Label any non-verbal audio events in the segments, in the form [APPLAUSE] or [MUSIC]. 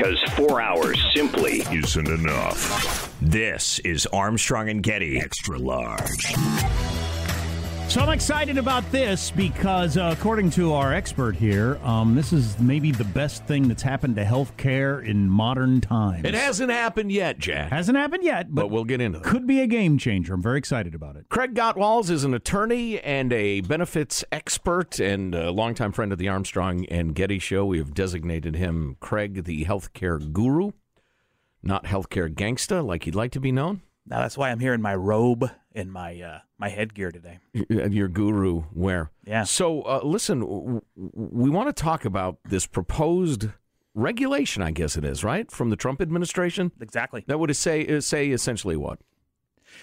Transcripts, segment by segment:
Because four hours simply isn't enough. This is Armstrong and Getty Extra Large. So I'm excited about this because, uh, according to our expert here, um, this is maybe the best thing that's happened to healthcare in modern times. It hasn't happened yet, Jack. Hasn't happened yet, but, but we'll get into that. Could be a game changer. I'm very excited about it. Craig Gottwals is an attorney and a benefits expert and a longtime friend of the Armstrong and Getty show. We have designated him Craig the healthcare guru, not healthcare gangsta like he'd like to be known. Now that's why I'm here in my robe and my uh, my headgear today. Your guru wear. Yeah. So uh, listen, w- we want to talk about this proposed regulation. I guess it is right from the Trump administration. Exactly. That would say say essentially what.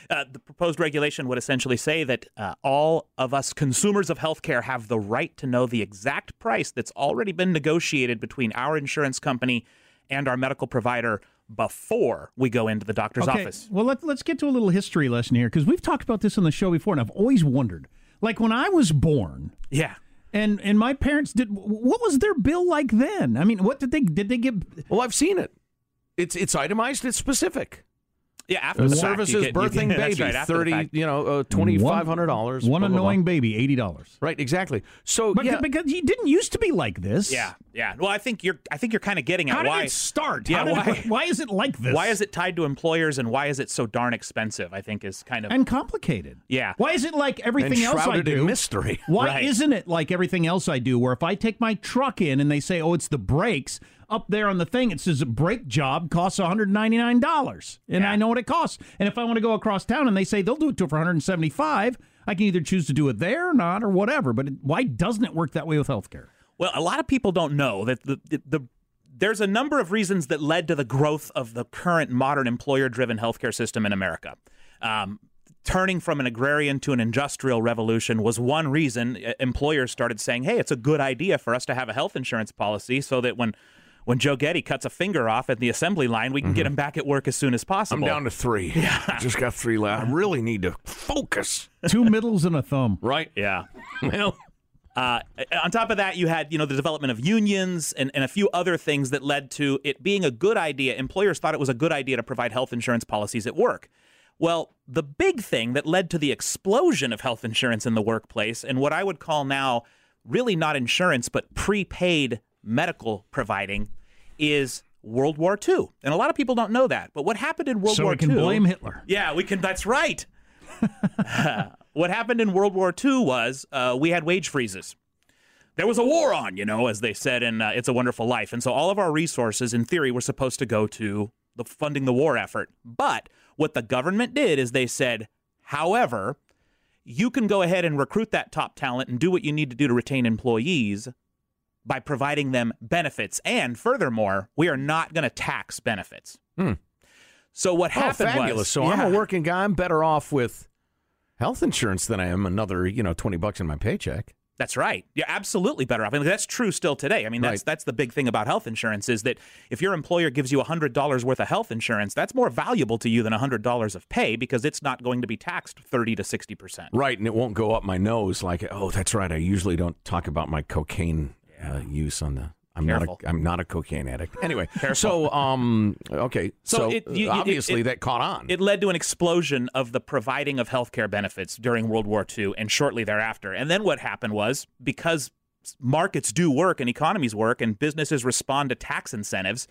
Uh, the proposed regulation would essentially say that uh, all of us consumers of healthcare have the right to know the exact price that's already been negotiated between our insurance company and our medical provider before we go into the doctor's okay. office. Well, let, let's get to a little history lesson here because we've talked about this on the show before, and I've always wondered. Like when I was born, yeah, and and my parents did. What was their bill like then? I mean, what did they did they get? Well, I've seen it. It's it's itemized. It's specific. Yeah, after the services, fact, birthing get, [LAUGHS] baby, right, thirty, you know, uh, twenty five hundred dollars. One blah, annoying blah, blah. baby, eighty dollars. Right, exactly. So, but yeah. because he didn't used to be like this. Yeah, yeah. Well, I think you're. I think you're kind of getting at How why did it start. Yeah, why, why, why is it like this? Why is it tied to employers, and why is it so darn expensive? I think is kind of and complicated. Yeah. Why is it like everything and else I do? mystery. [LAUGHS] Why right. isn't it like everything else I do? Where if I take my truck in and they say, "Oh, it's the brakes." Up there on the thing it says a brake job costs $199 and Yeah. i know what it costs and if i want to go across town and they say they'll do it to it for 175 i can either choose to do it there or not or whatever but it, why doesn't it work that way with healthcare Well, a lot of people don't know that the, the, the there's a number of reasons that led to the growth of the current modern employer-driven healthcare system in America. Um, turning from an agrarian to an industrial revolution was one reason employers started saying, "Hey, it's a good idea for us to have a health insurance policy so that when when Joe Getty cuts a finger off at the assembly line, we can get him back at work as soon as possible." I'm down to three. Yeah, I just got three left. I really need to focus. two middles and a thumb [LAUGHS] Right? yeah. Well, Uh, on top of that, you had you know the development of unions and, and a few other things that led to it being a good idea. Employers thought it was a good idea to provide health insurance policies at work. Well, the big thing that led to the explosion of health insurance in the workplace, and what I would call now really not insurance but prepaid medical providing, is World War II. And a lot of people don't know that. But what happened in World so War we can II? blame hitler Yeah, we can. That's right. [LAUGHS] what happened in World War II was uh, we had wage freezes. there was a war on, you know, as they said in uh, It's a Wonderful Life. And so all of our resources, in theory, were supposed to go to the funding the war effort. But what the government did is they said, however, you can go ahead and recruit that top talent and do what you need to do to retain employees by providing them benefits. And furthermore, we are not going to tax benefits. Hmm. So what Oh, happened fabulous. was, so I'm a working guy. I'm better off with health insurance than I am another, you know, 20 bucks in my paycheck. That's right. You're absolutely better off. I mean, that's true still today. I mean, that's Right. that's the big thing about health insurance is that if your employer gives you hundred dollars worth of health insurance, that's more valuable to you than hundred dollars of pay because it's not going to be taxed thirty to sixty percent. Right, and it won't go up my nose like, oh, that's right. I usually don't talk about my cocaine uh, use on the. I'm Careful. not. A, I'm not a cocaine addict. Anyway, so um, okay, so, So it- you- uh, it- obviously it- that caught on. It led to an explosion of the providing of health care benefits during World War II and shortly thereafter. And then what happened was because markets do work and economies work and businesses respond to tax incentives,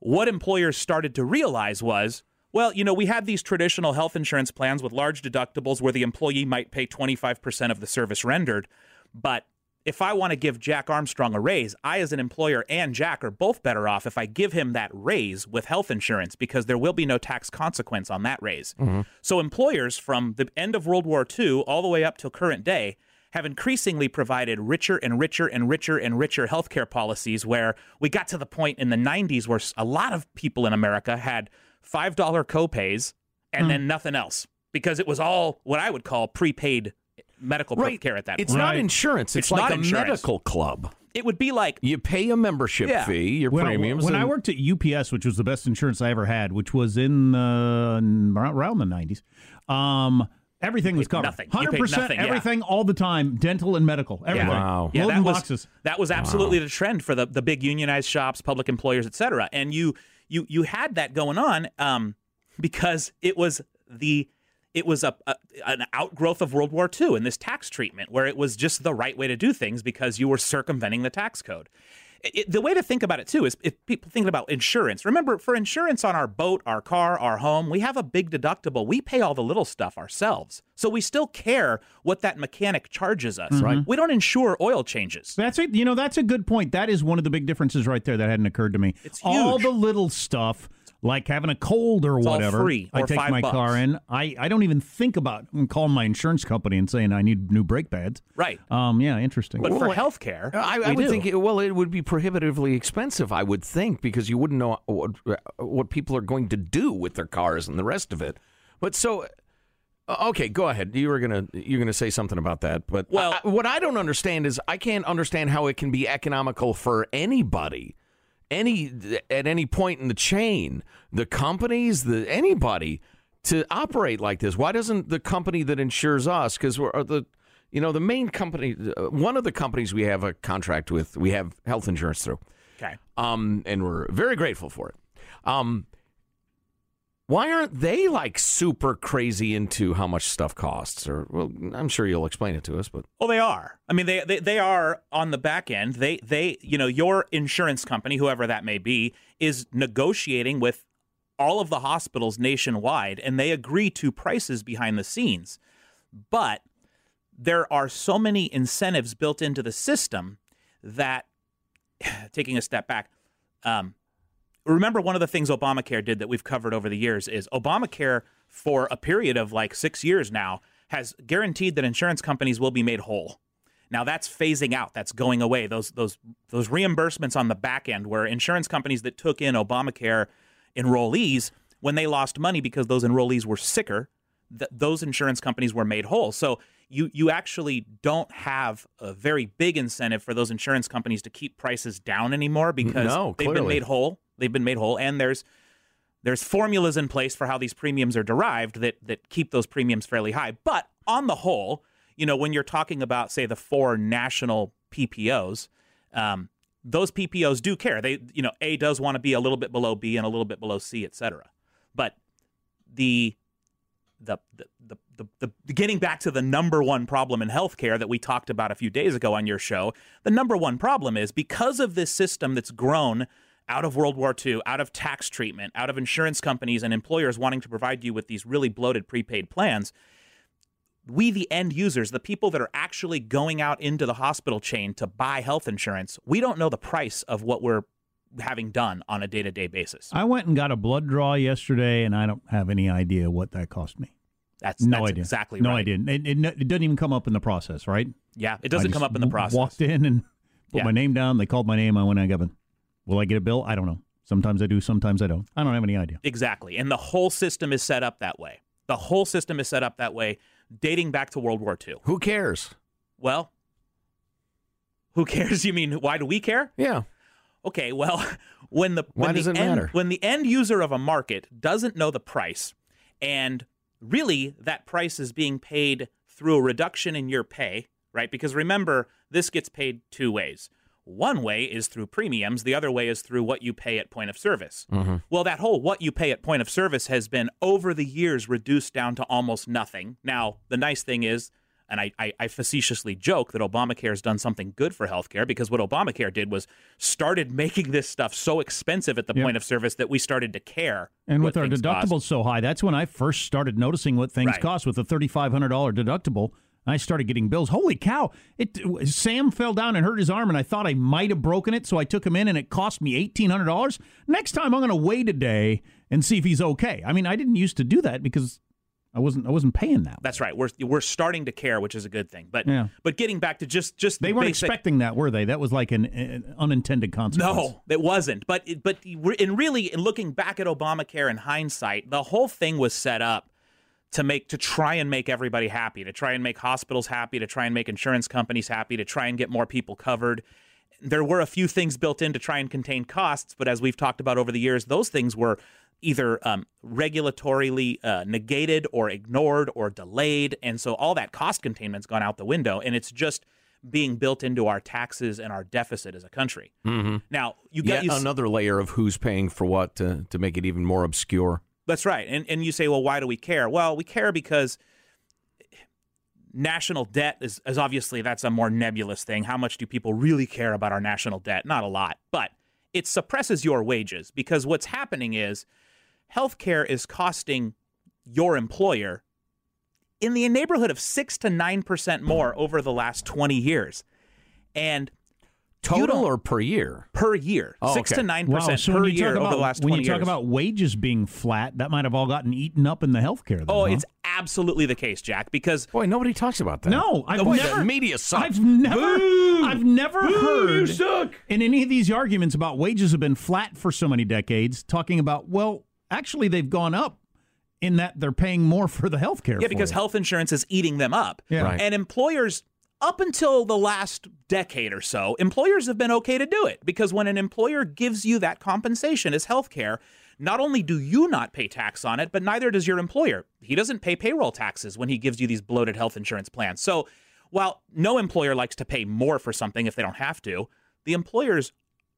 what employers started to realize was well, you know, we had these traditional health insurance plans with large deductibles where the employee might pay 25% of the service rendered. But if I want to give Jack Armstrong a raise, I, as an employer, and Jack are both better off if I give him that raise with health insurance because there will be no tax consequence on that raise. Mm-hmm. So, employers from the end of World War II all the way up till current day have increasingly provided richer and richer and richer and richer healthcare policies where we got to the point in the 90s where a lot of people in America had $5 copays and hmm. then nothing else because it was all what I would call prepaid medical right, care at that it's point. not Right. insurance. It's, It's like not a insurance. medical club. It would be like You pay a membership Yeah. fee, your When, I, premiums. when I worked at UPS, which was the best insurance I ever had, which was in uh, around the nineties, um, everything was covered. nothing. You paid Hundred percent, nothing, yeah. everything, all the time, dental and medical, everything. Wow. Yeah, Loading that was, boxes. That was absolutely the trend for the, the big unionized shops, public employers, et cetera. And you you you had that going on um, because it was the it was a, a an outgrowth of World War II and this tax treatment where it was just the right way to do things because you were circumventing the tax code. It- the way to think about it too is if people think about insurance. Remember, for insurance on our boat, our car, our home, we have a big deductible. We pay all the little stuff ourselves, so we still care what that mechanic charges us. Right? We don't insure oil changes. That's it. You know, that's a good point. That is one of the big differences right there that hadn't occurred to me. It's All the little stuff, like having a cold or It's all whatever. free, I take five my bucks. car in. I, I don't even think about calling my insurance company and saying I need new brake pads. Right. Um. Yeah. Interesting. But for Well, health care, I, I would think, it, well, it would be prohibitively expensive. I would think because you wouldn't know what, what people are going to do with their cars and the rest of it. But so, uh, okay, go ahead. You were gonna you're gonna say something about that. But Well- I- what I don't understand is I can't understand how it can be economical for anybody, any at any point in the chain, the companies, the anybody to operate like this. Why doesn't the company that insures us? Because we're or the you know the main company, uh, one of the companies we have a contract with, we have health insurance through okay. um, and we're very grateful for it. Um, why aren't they like super crazy into how much stuff costs? Or well, I'm sure you'll explain it to us, but Well, they are. I mean, they, they they are on the back end. They they you know your insurance company, whoever that may be, is negotiating with all of the hospitals nationwide, and they agree to prices behind the scenes. But there are so many incentives built into the system that, [SIGHS] taking a step back, um, remember one of the things Obamacare did that we've covered over the years is Obamacare for a period of like six years now has guaranteed that insurance companies will be made whole. Now that's phasing out. That's going away. Those those those reimbursements on the back end where insurance companies that took in Obamacare enrollees when they lost money because those enrollees were sicker, th- those insurance companies were made whole. So you you actually don't have a very big incentive for those insurance companies to keep prices down anymore because No, they've been made whole. They've been made whole, and there's there's formulas in place for how these premiums are derived that that keep those premiums fairly high. But on the whole, you know, when you're talking about say the four national PPOs, um, those PPOs do care. They, you know, A does want to be a little bit below B and a little bit below C, et cetera. But the the, the, the, the, the getting back to the number one problem in healthcare that we talked about a few days ago on your show, the number one problem is because of this system that's grown out of World War II, out of tax treatment, out of insurance companies and employers wanting to provide you with these really bloated prepaid plans, we, the end users, the people that are actually going out into the hospital chain to buy health insurance, we don't know the price of what we're having done on a day to day basis. I went and got a blood draw yesterday, and I don't have any idea what that cost me. That's, no that's idea. exactly no right. idea. It, it, it doesn't even come up in the process, right? Yeah, it doesn't come up in the process. Walked in and [LAUGHS] put Yeah. my name down. They called my name. I went. I got it. Will I get a bill? I don't know. Sometimes I do. Sometimes I don't. I don't have any idea. Exactly. And the whole system is set up that way. The whole system is set up that way, dating back to World War II. Who cares? Well, who cares? [LAUGHS] You mean why do we care? Yeah. Okay, well, [LAUGHS] when the Why when does the it end, matter? when the end user of a market doesn't know the price, and really that price is being paid through a reduction in your pay, right? Because remember, this gets paid two ways. One way is through premiums, the other way is through what you pay at point of service. Mm-hmm. Well, that whole what you pay at point of service has been over the years reduced down to almost nothing. Now, the nice thing is, and I, I, I facetiously joke that Obamacare has done something good for healthcare because what Obamacare did was started making this stuff so expensive at the Yep. point of service that we started to care. And with our deductibles cost. so high, that's when I first started noticing what things Right. cost with a thirty-five hundred dollar deductible. I started getting bills. Holy cow! It Sam fell down and hurt his arm, and I thought I might have broken it, so I took him in, and it cost me eighteen hundred dollars. Next time, I'm going to wait a day and see if he's okay. I mean, I didn't used to do that because I wasn't I wasn't paying that. That's right. We're we're starting to care, which is a good thing. But Yeah. but getting back to just just They the weren't basic, expecting that, were they? That was like an, an unintended consequence. No, it wasn't. But it- but in really, in looking back at Obamacare in hindsight, the whole thing was set up to make to try and make everybody happy, to try and make hospitals happy, to try and make insurance companies happy, to try and get more people covered. There were a few things built in to try and contain costs, but as we've talked about over the years, those things were either um, regulatorily uh, negated or ignored or delayed, and so all that cost containment's gone out the window, and it's just being built into our taxes and our deficit as a country. Mm-hmm. Now you Yet get you, s- another layer of who's paying for what to, to make it even more obscure. That's right. And and you say, well, why do we care? Well, we care because national debt is, is obviously that's a more nebulous thing. How much do people really care about our national debt? Not a lot. But it suppresses your wages because what's happening is healthcare is costing your employer in the neighborhood of six to nine percent more over the last twenty years. And Total or per year? per year, Oh, six okay. to nine Wow, percent so per year talk over the last when you talk years. about wages being flat, that might have all gotten eaten up in the healthcare. Then, oh, huh? it's absolutely the case, Jack. Because Boy, nobody talks about that. No, I've Boy, never. the media sucks. I've never. I've never heard suck. in any of these arguments about wages have been flat for so many decades. Talking about well, actually they've gone up in that they're paying more for the health care. Yeah, because it. health insurance is eating them up. Yeah. Right. And employers, up until the last decade or so, employers have been okay to do it because when an employer gives you that compensation as health care, not only do you not pay tax on it, but neither does your employer. He doesn't pay payroll taxes when he gives you these bloated health insurance plans. So while no employer likes to pay more for something if they don't have to, the employers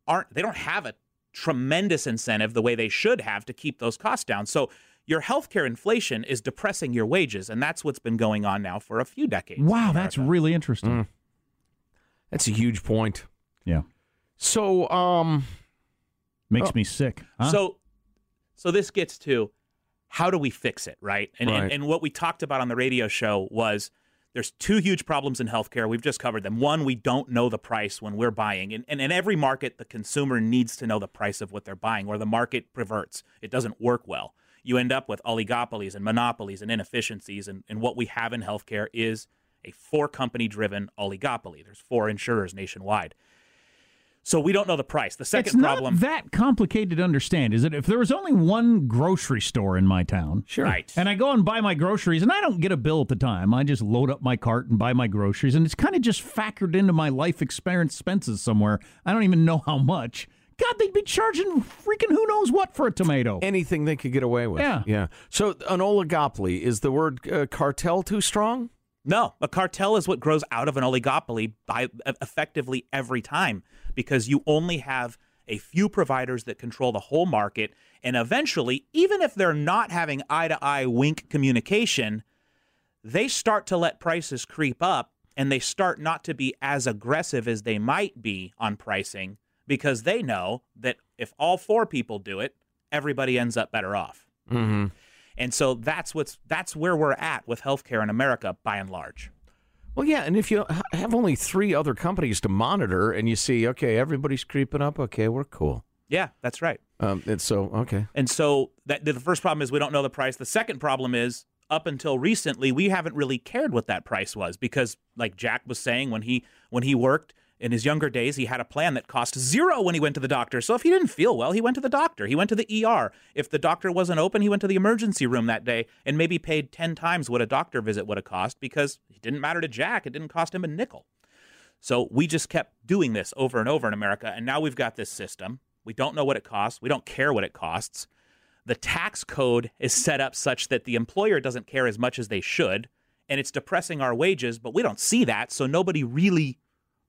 aren't they don't have a tremendous incentive the way they should have to keep those costs down. So your healthcare inflation is depressing your wages, and that's what's been going on now for a few decades. wow, that's really interesting. Mm. That's a huge point. Yeah, So, um, makes Oh. me sick. huh? So, so this gets to how do we fix it, right? And, Right. and and what we talked about on the radio show was there's two huge problems in healthcare. We've just covered them. One, we don't know the price when we're buying, and, and in every market, the consumer needs to know the price of what they're buying, or the market perverts. It doesn't work well. You end up with oligopolies and monopolies and inefficiencies, and, and what we have in healthcare is a four company driven oligopoly. There's four insurers nationwide. So we don't know the price. The second it's not problem, that complicated to understand, is it? If there was only one grocery store in my town, sure. right? and I go and buy my groceries, and I don't get a bill at the time. I just load up my cart and buy my groceries, and it's kind of just factored into my life experience expenses somewhere. I don't even know how much. God, they'd be charging freaking who knows what for a tomato. Anything they could get away with. Yeah. Yeah. So, an oligopoly, is the word uh, cartel too strong? No, a cartel is what grows out of an oligopoly by effectively every time because you only have a few providers that control the whole market and eventually even if they're not having eye to eye wink communication they start to let prices creep up and they start not to be as aggressive as they might be on pricing because they know that if all four people do it everybody ends up better off Mm-hmm. And so that's what's that's where we're at with healthcare in America by and large. Well, yeah, and if you have only three other companies to monitor, and you see, okay, everybody's creeping up, okay, we're cool. Yeah, that's right. Um, and so, okay, And so that the first problem is we don't know the price. The second problem is up until recently we haven't really cared what that price was because like Jack was saying when he when he worked in his younger days he had a plan that cost zero when he went to the doctor. So if he didn't feel well, he went to the doctor. He went to the ER. If the doctor wasn't open, he went to the emergency room that day and maybe paid 10 times what a doctor visit would have cost because it didn't matter to Jack, it didn't cost him a nickel. So we just kept doing this over and over in America. And now we've got this system. We don't know what it costs. We don't care what it costs. The tax code is set up such that the employer doesn't care as much as they should. And it's depressing our wages, but we don't see that. So nobody really,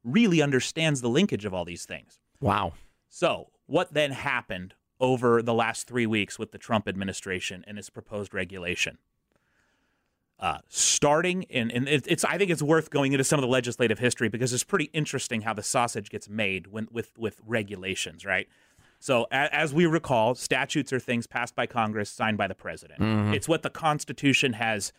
really understands the linkage of all these things. wow. So, what then happened over the last three weeks with the Trump administration and its proposed regulation? Uh, starting in, and it, it's, I think it's worth going into some of the legislative history because it's pretty interesting how the sausage gets made when, with with regulations, right? So, a, as we recall, statutes are things passed by Congress, signed by the president. It's what the Constitution has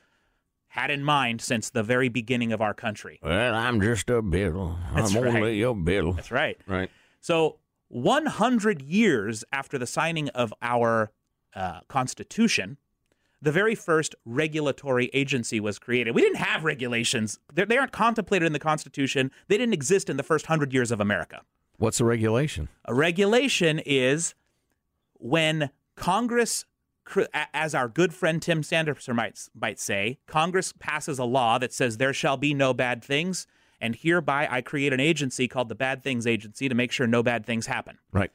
had in mind since the very beginning of our country. Well, I'm just a bill. That's I'm right. only a bill. That's right. Right. So, 100 years after the signing of our uh, Constitution, the very first regulatory agency was created. We didn't have regulations, They're, they aren't contemplated in the Constitution. They didn't exist in the first 100 years of America. What's a regulation? A regulation is when Congress, cr- a- as our good friend Tim Sandefur might, might say, Congress passes a law that says there shall be no bad things. And hereby I create an agency called the Bad Things Agency to make sure no bad things happen. Right.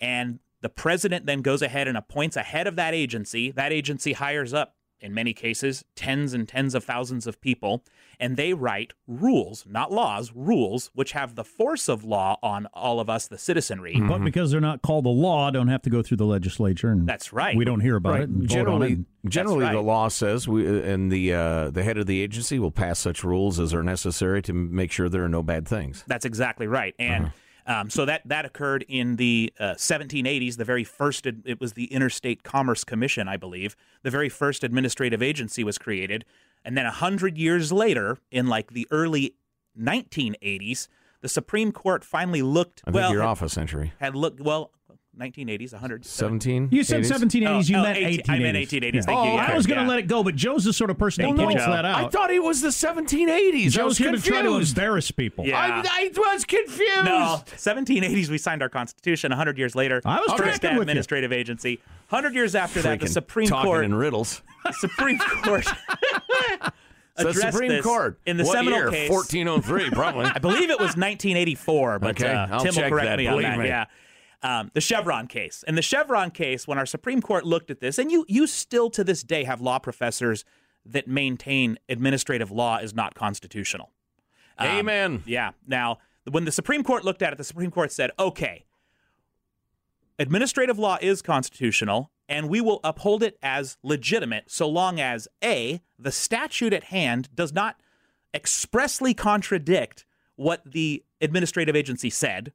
And the president then goes ahead and appoints a head of that agency. That agency hires up, in many cases, tens and tens of thousands of people, and they write rules, not laws, rules, which have the force of law on all of us, the citizenry. But mm-hmm. because they're not called a law, don't have to go through the legislature. And That's right. We don't hear about Right. it. And vote on Generally, it. generally, the law says we uh, and the uh, the head of the agency will pass such rules as are necessary to make sure there are no bad things. That's exactly right. And uh-huh. Um, so that that occurred in the uh, 1780s. The very first, ad- it was the Interstate Commerce Commission, I believe. The very first administrative agency was created, and then a hundred years later, in like the early 1980s, the Supreme Court finally looked. I think well, you're had, off a century. had looked well. 1980s, 100. Seventeen. You said 1780s, you Oh, meant 18 I meant 1880s. 1880s. Thank oh, you. Yeah. I was going to Yeah. let it go, but Joe's the sort of person Thank that points that out. I thought it was the 1780s. I Joe's was here to try to confused. embarrass people. Yeah. I, I was confused. No, 1780s we signed our constitution. 100 years later, I was first tracking with you. administrative agency. 100 years after that, the Supreme talking Court. in riddles. the [LAUGHS] Supreme Court. [LAUGHS] the addressed Supreme Court in the what seminal year? case. 1403, probably. [LAUGHS] I believe it was 1984, but Okay, uh, Tim will correct that, me on that. me. Yeah. Um, the Chevron case. And the Chevron case, when our Supreme Court looked at this, and you you still to this day have law professors that maintain administrative law is not constitutional. Um, Amen. Yeah. Now, when the Supreme Court looked at it, the Supreme Court said, okay, administrative law is constitutional, and we will uphold it as legitimate so long as A, the statute at hand does not expressly contradict what the administrative agency said.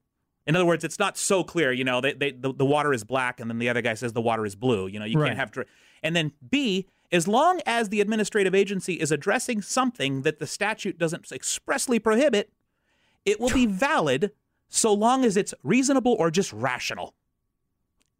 In other words, it's not so clear, you know, they, they, the, the water is black and then the other guy says the water is blue. You know, you Right. can't have. Dr- and then B, as long as the administrative agency is addressing something that the statute doesn't expressly prohibit, it will be [SIGHS] valid so long as it's reasonable or just rational.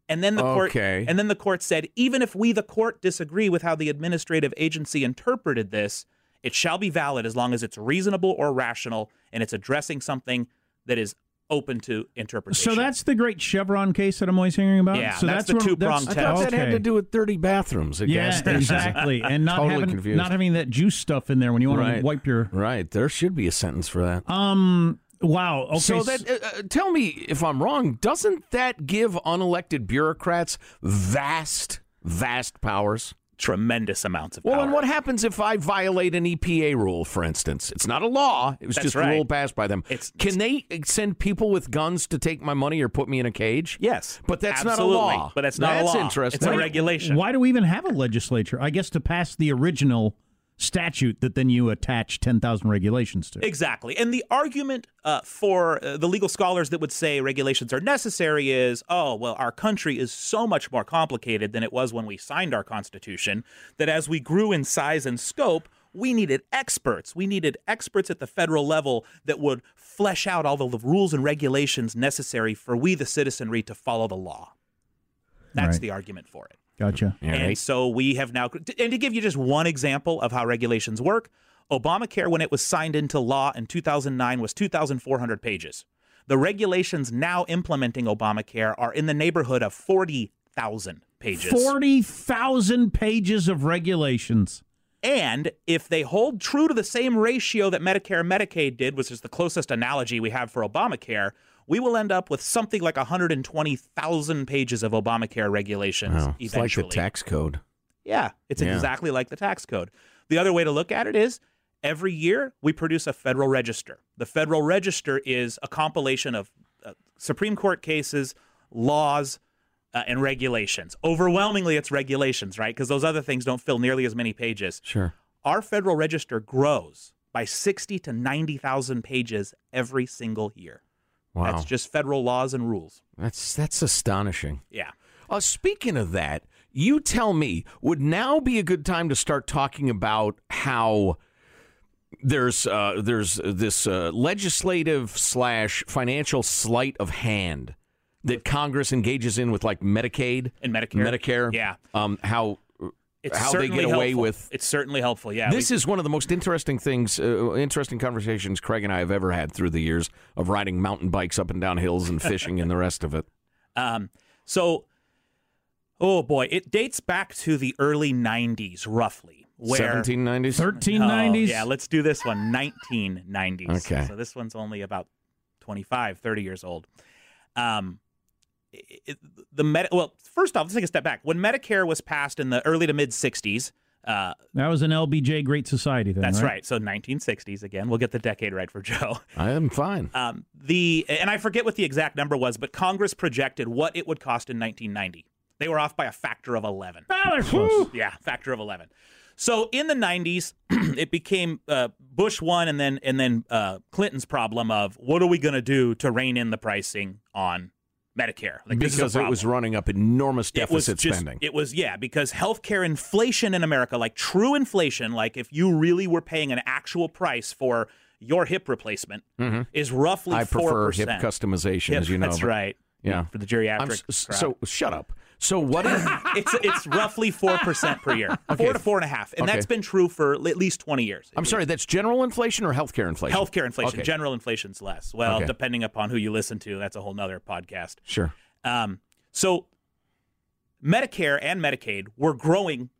And then the court Okay. and then the court said even if we the court disagree with how the administrative agency interpreted this, it shall be valid as long as it's reasonable or rational and it's addressing something that is open to interpretation. So that's the great Chevron case that I'm always hearing about. Yeah, so that's the where- two-pronged I thought that had to do with dirty bathrooms at gas Yeah, stations. [LAUGHS] exactly, and not Totally having confused. not having that juice stuff in there when you want Right. to wipe your. Right. There should be a sentence for that. Um. Wow. Okay. so that uh, uh, tell me if I'm wrong. Doesn't that give unelected bureaucrats vast, vast powers? Tremendous amounts of Well, power. and what happens if I violate an EPA rule, for instance? It's not a law; it was That's just a rule passed by them. It's- Can they send people with guns to take my money or put me in a cage? Yes, but that's absolutely. not a law. But that's not a That's law. interesting. It's a regulation. Why do we even have a legislature? I guess to pass the original statute that then you attach 10,000 regulations to. Exactly. And the argument uh, for uh, the legal scholars that would say regulations are necessary is oh, well, our country is so much more complicated than it was when we signed our Constitution that as we grew in size and scope, we needed experts. We needed experts at the federal level that would flesh out all the rules and regulations necessary for we, the citizenry, to follow the law. That's Right. the argument for it. Gotcha. And so we have now, and to give you just one example of how regulations work, Obamacare, when it was signed into law in 2009, was 2,400 pages. The regulations now implementing Obamacare are in the neighborhood of 40,000 pages. 40,000 pages of regulations. And if they hold true to the same ratio that Medicare and Medicaid did, which is the closest analogy we have for Obamacare, we will end up with something like 120,000 pages of Obamacare regulations Wow. It's like the tax code. Yeah, it's Yeah. exactly like the tax code. The other way to look at it is every year we produce a federal register. The federal register is a compilation of uh, Supreme Court cases, laws, uh, and regulations. Overwhelmingly, it's regulations, right? Because those other things don't fill nearly as many pages. Sure. Our federal register grows by 60 to 90,000 pages every single year. Wow. That's just federal laws and rules. That's that's astonishing. Yeah. Uh, speaking of that, you tell me, would now be a good time to start talking about how there's uh, there's this uh, legislative slash financial sleight of hand that Congress engages in with like Medicaid And Medicare. Medicare, Yeah. Um, how It's how they get away helpful. with It's certainly helpful. Yeah. this we- is one of the most interesting things, uh, interesting conversations Craig and I have ever had through the years of riding mountain bikes up and down hills and fishing and the rest of it. [LAUGHS] Um, so, oh boy, it dates back to the early 90s, roughly. Where, 1790s? 1390s? Oh, yeah, let's do this one, 1990s. Okay. So this one's only about 25, 30 years old. Um, it, it- the med- well, first off, let's take a step back. When Medicare was passed in the early to mid 60s, uh, That was an LBJ Great Society thing, that's right? right. So 1960s again. We'll get the decade right for Joe. [LAUGHS] I am fine. Um, the and I forget what the exact number was, but Congress projected what it would cost in 1990. They were off by a factor of 11. Ah. Yeah, factor of 11. So in the 90s, [CLEARS THROAT] it became uh, Bush one, and then and then uh, Clinton's problem of what are we going to do to rein in the pricing on Medicare? Like, because it was running up enormous It was deficit just- spending. It was yeah, because healthcare inflation in America, like true inflation, like if you really were paying an actual price for your hip replacement, is roughly Mm-hmm. I prefer 4%. hip customization, Hip- as you know. That's right. Yeah. for the geriatric. I'm s- crowd. so shut up. So what is it's it's roughly four percent per year, [LAUGHS] Okay. four to four and a half, and Okay. that's been true for at least twenty years. I'm sorry, that's general inflation or healthcare inflation? Healthcare inflation, Okay. general inflation's less. Well, depending upon who you listen to, that's a whole nother podcast. Sure. Um, so Medicare and Medicaid were growing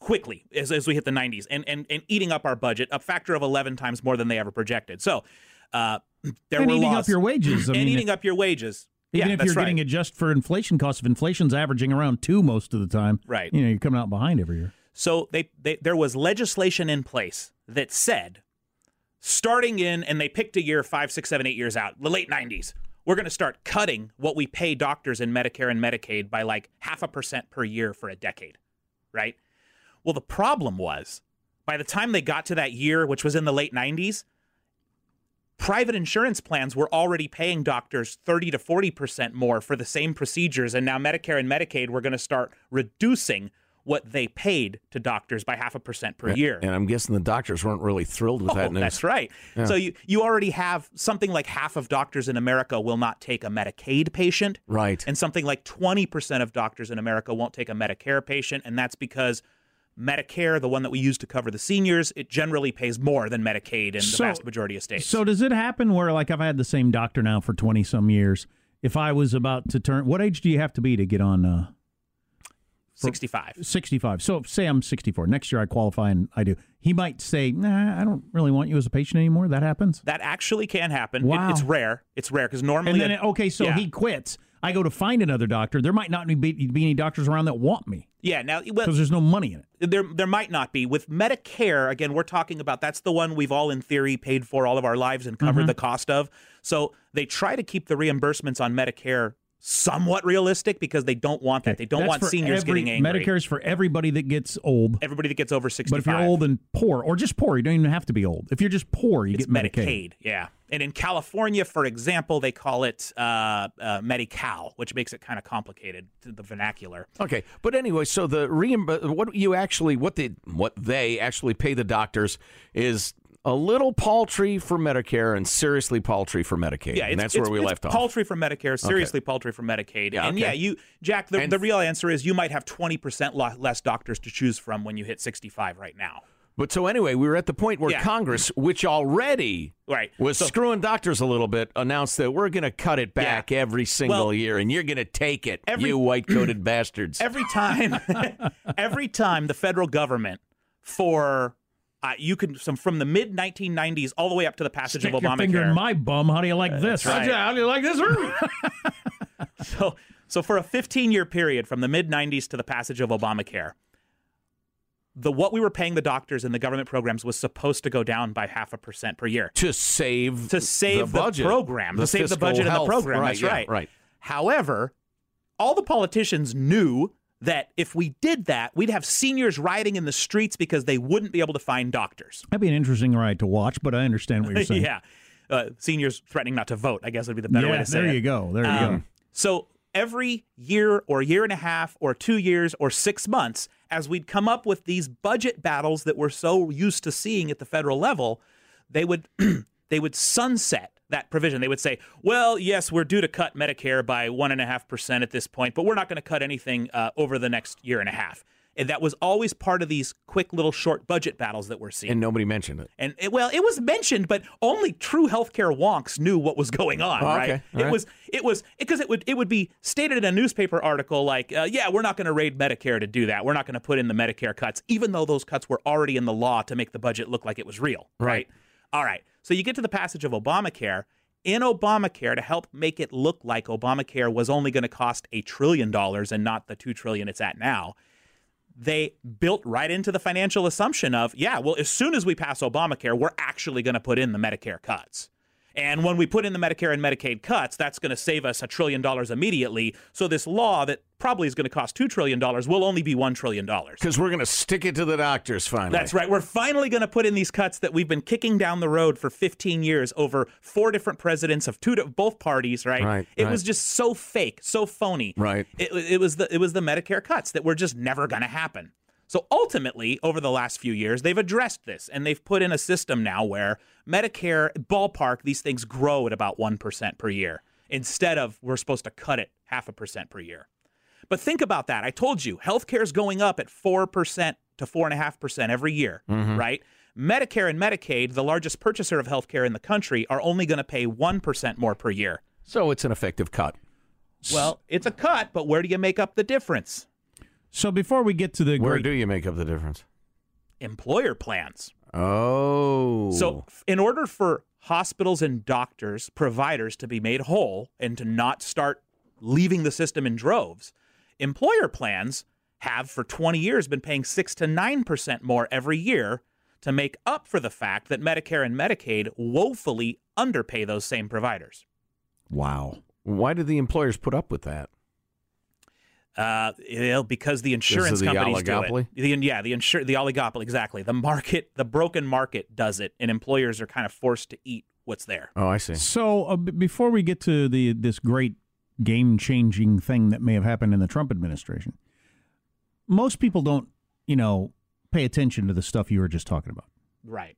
quickly as, as we hit the 90s and, and, and eating up our budget, a factor of 11 times more than they ever projected. So uh, [CLEARS THROAT] there and were eating laws, up your wages. I [CLEARS THROAT] and mean, eating up your wages. Even yeah, if you're right. getting it just for inflation costs, if inflation's averaging around two most of the time, Right. You know, you're coming out behind every year. So they, they there was legislation in place that said, starting in, and they picked a year five, six, seven, eight years out, the late '90s, we're going to start cutting what we pay doctors in Medicare and Medicaid by like half a percent per year for a decade, right? Well, the problem was, by the time they got to that year, which was in the late '90s, private insurance plans were already paying doctors 30 to 40 percent more for the same procedures, and now Medicare and Medicaid were going to start reducing what they paid to doctors by half a percent per year. And I'm guessing the doctors weren't really thrilled with that Oh, news. that's right. So you, you already have something like half of doctors in America will not take a Medicaid patient. Right. And something like 20% of doctors in America won't take a Medicare patient. And that's because Medicare, the one that we use to cover the seniors, it generally pays more than Medicaid in the vast majority of states. So does it happen where, like, I've had the same doctor now for twenty some years? If I was about to turn, what age do you have to be to get on uh, 65. sixty-five? So say I'm sixty-four. Next year I qualify and I do. He might say, "Nah, I don't really want you as a patient anymore." That happens. That actually can happen. It- Wow. it's rare. It's rare because normally. And then, a- okay, so yeah. he quits. I go to find another doctor. There might not be, be any doctors around that want me Yeah, now, well, there's no money in it. there there might not be with Medicare. Again, we're talking about that's the one we've all in theory paid for all of our lives and covered Mm-hmm. the cost of. So they try to keep the reimbursements on Medicare somewhat realistic because they don't want that. They don't That's want seniors every, getting angry. Medicare's for everybody that gets old. Everybody that gets over 65. But if you're old and poor, or just poor, you don't even have to be old. If you're just poor, you it's get Medicaid. Medicaid. Yeah. And in California, for example, they call it uh, uh, Medi-Cal, which makes it kind of complicated to the vernacular. Okay, but anyway, so the reimb- what you actually what they what they actually pay the doctors is a little paltry for Medicare and seriously paltry for Medicaid. Yeah, and that's where we left off. Paltry for Medicare, seriously paltry for Medicaid. Yeah, and okay. yeah, you, Jack. The, And- the real answer is you might have twenty percent lo- less doctors to choose from when you hit sixty-five right now. But so anyway, we were at the point where Yeah. Congress, which already Right. was So- screwing doctors a little bit, announced that we're going to cut it back Yeah. every single Well, year, and you're going to take it, every- you white coated [CLEARS THROAT] bastards. Every time, [LAUGHS] every time the federal government for uh, you can some from the mid 1990s all the way up to the passage Stick of your finger in Obamacare. my bum. How do you like this? right. How do you like this? [LAUGHS] So, so for a 15 year period from the mid 90s to the passage of Obamacare, the what we were paying the doctors in the government programs was supposed to go down by half a percent per year to save to save the, the, budget, program, to save the fiscal budget and the program. Right, That's yeah, right. right. However, all the politicians knew that if we did that, we'd have seniors rioting in the streets because they wouldn't be able to find doctors. That'd be an interesting ride to watch, but I understand what you're [LAUGHS] saying. yeah. Uh, seniors threatening not to vote, I guess would be the better way to say there it. There you go. There you Um, go. So every year or year and a half or two years or six months, as we'd come up with these budget battles that we're so used to seeing at the federal level, they would [CLEARS THROAT] they would sunset that provision. They would say, "Well, yes, we're due to cut Medicare by one and a half percent at this point, but we're not going to cut anything uh, over the next year and a half." And that was always part of these quick little short budget battles that we're seeing. And nobody mentioned it. And it, well, it was mentioned, but only true healthcare wonks knew what was going on, Oh, right? okay. It right. was it was because it would it would be stated in a newspaper article like, uh, yeah, we're not going to raid Medicare to do that. We're not going to put in the Medicare cuts, even though those cuts were already in the law to make the budget look like it was real, right? All right. So you get to the passage of Obamacare. In Obamacare, to help make it look like Obamacare was only going to cost a trillion dollars and not the two trillion it's at now, they built right into the financial assumption of, yeah, well, as soon as we pass Obamacare, we're actually going to put in the Medicare cuts. And when we put in the Medicare and Medicaid cuts, that's going to save us a trillion dollars immediately. So this law that probably is going to cost $2 trillion will only be $1 trillion. Because we're going to stick it to the doctors finally. That's right. We're finally going to put in these cuts that we've been kicking down the road for 15 years over four different presidents of two both parties. Right. Right, It right. was just so fake, so phony. Right. It, it was the it was the Medicare cuts that were just never going to happen. So ultimately, over the last few years, they've addressed this and they've put in a system now where Medicare ballpark these things grow at about one percent per year instead of we're supposed to cut it half a percent per year. But think about that. I told you, healthcare is going up at 4% to 4.5% every year, mm-hmm. right? Medicare and Medicaid, the largest purchaser of healthcare in the country, are only going to pay 1% more per year. so it's an effective cut. Well, it's a cut, but where do you make up the difference? So before we get to the Where great, do you make up the difference? Employer plans. Oh. So, in order for hospitals and doctors, providers to be made whole and to not start leaving the system in droves, employer plans have for 20 years been paying 6 to 9% more every year to make up for the fact that Medicare and Medicaid woefully underpay those same providers. wow. why did the employers put up with that? Uh, you know, because the insurance the companies oligopoly? do it. The, yeah, the insur- the oligopoly exactly. The market, the broken market does it, and employers are kind of forced to eat what's there. Oh, I see. So uh, b- before we get to the this great game changing thing that may have happened in the Trump administration, most people don't, you know, pay attention to the stuff you were just talking about. Right.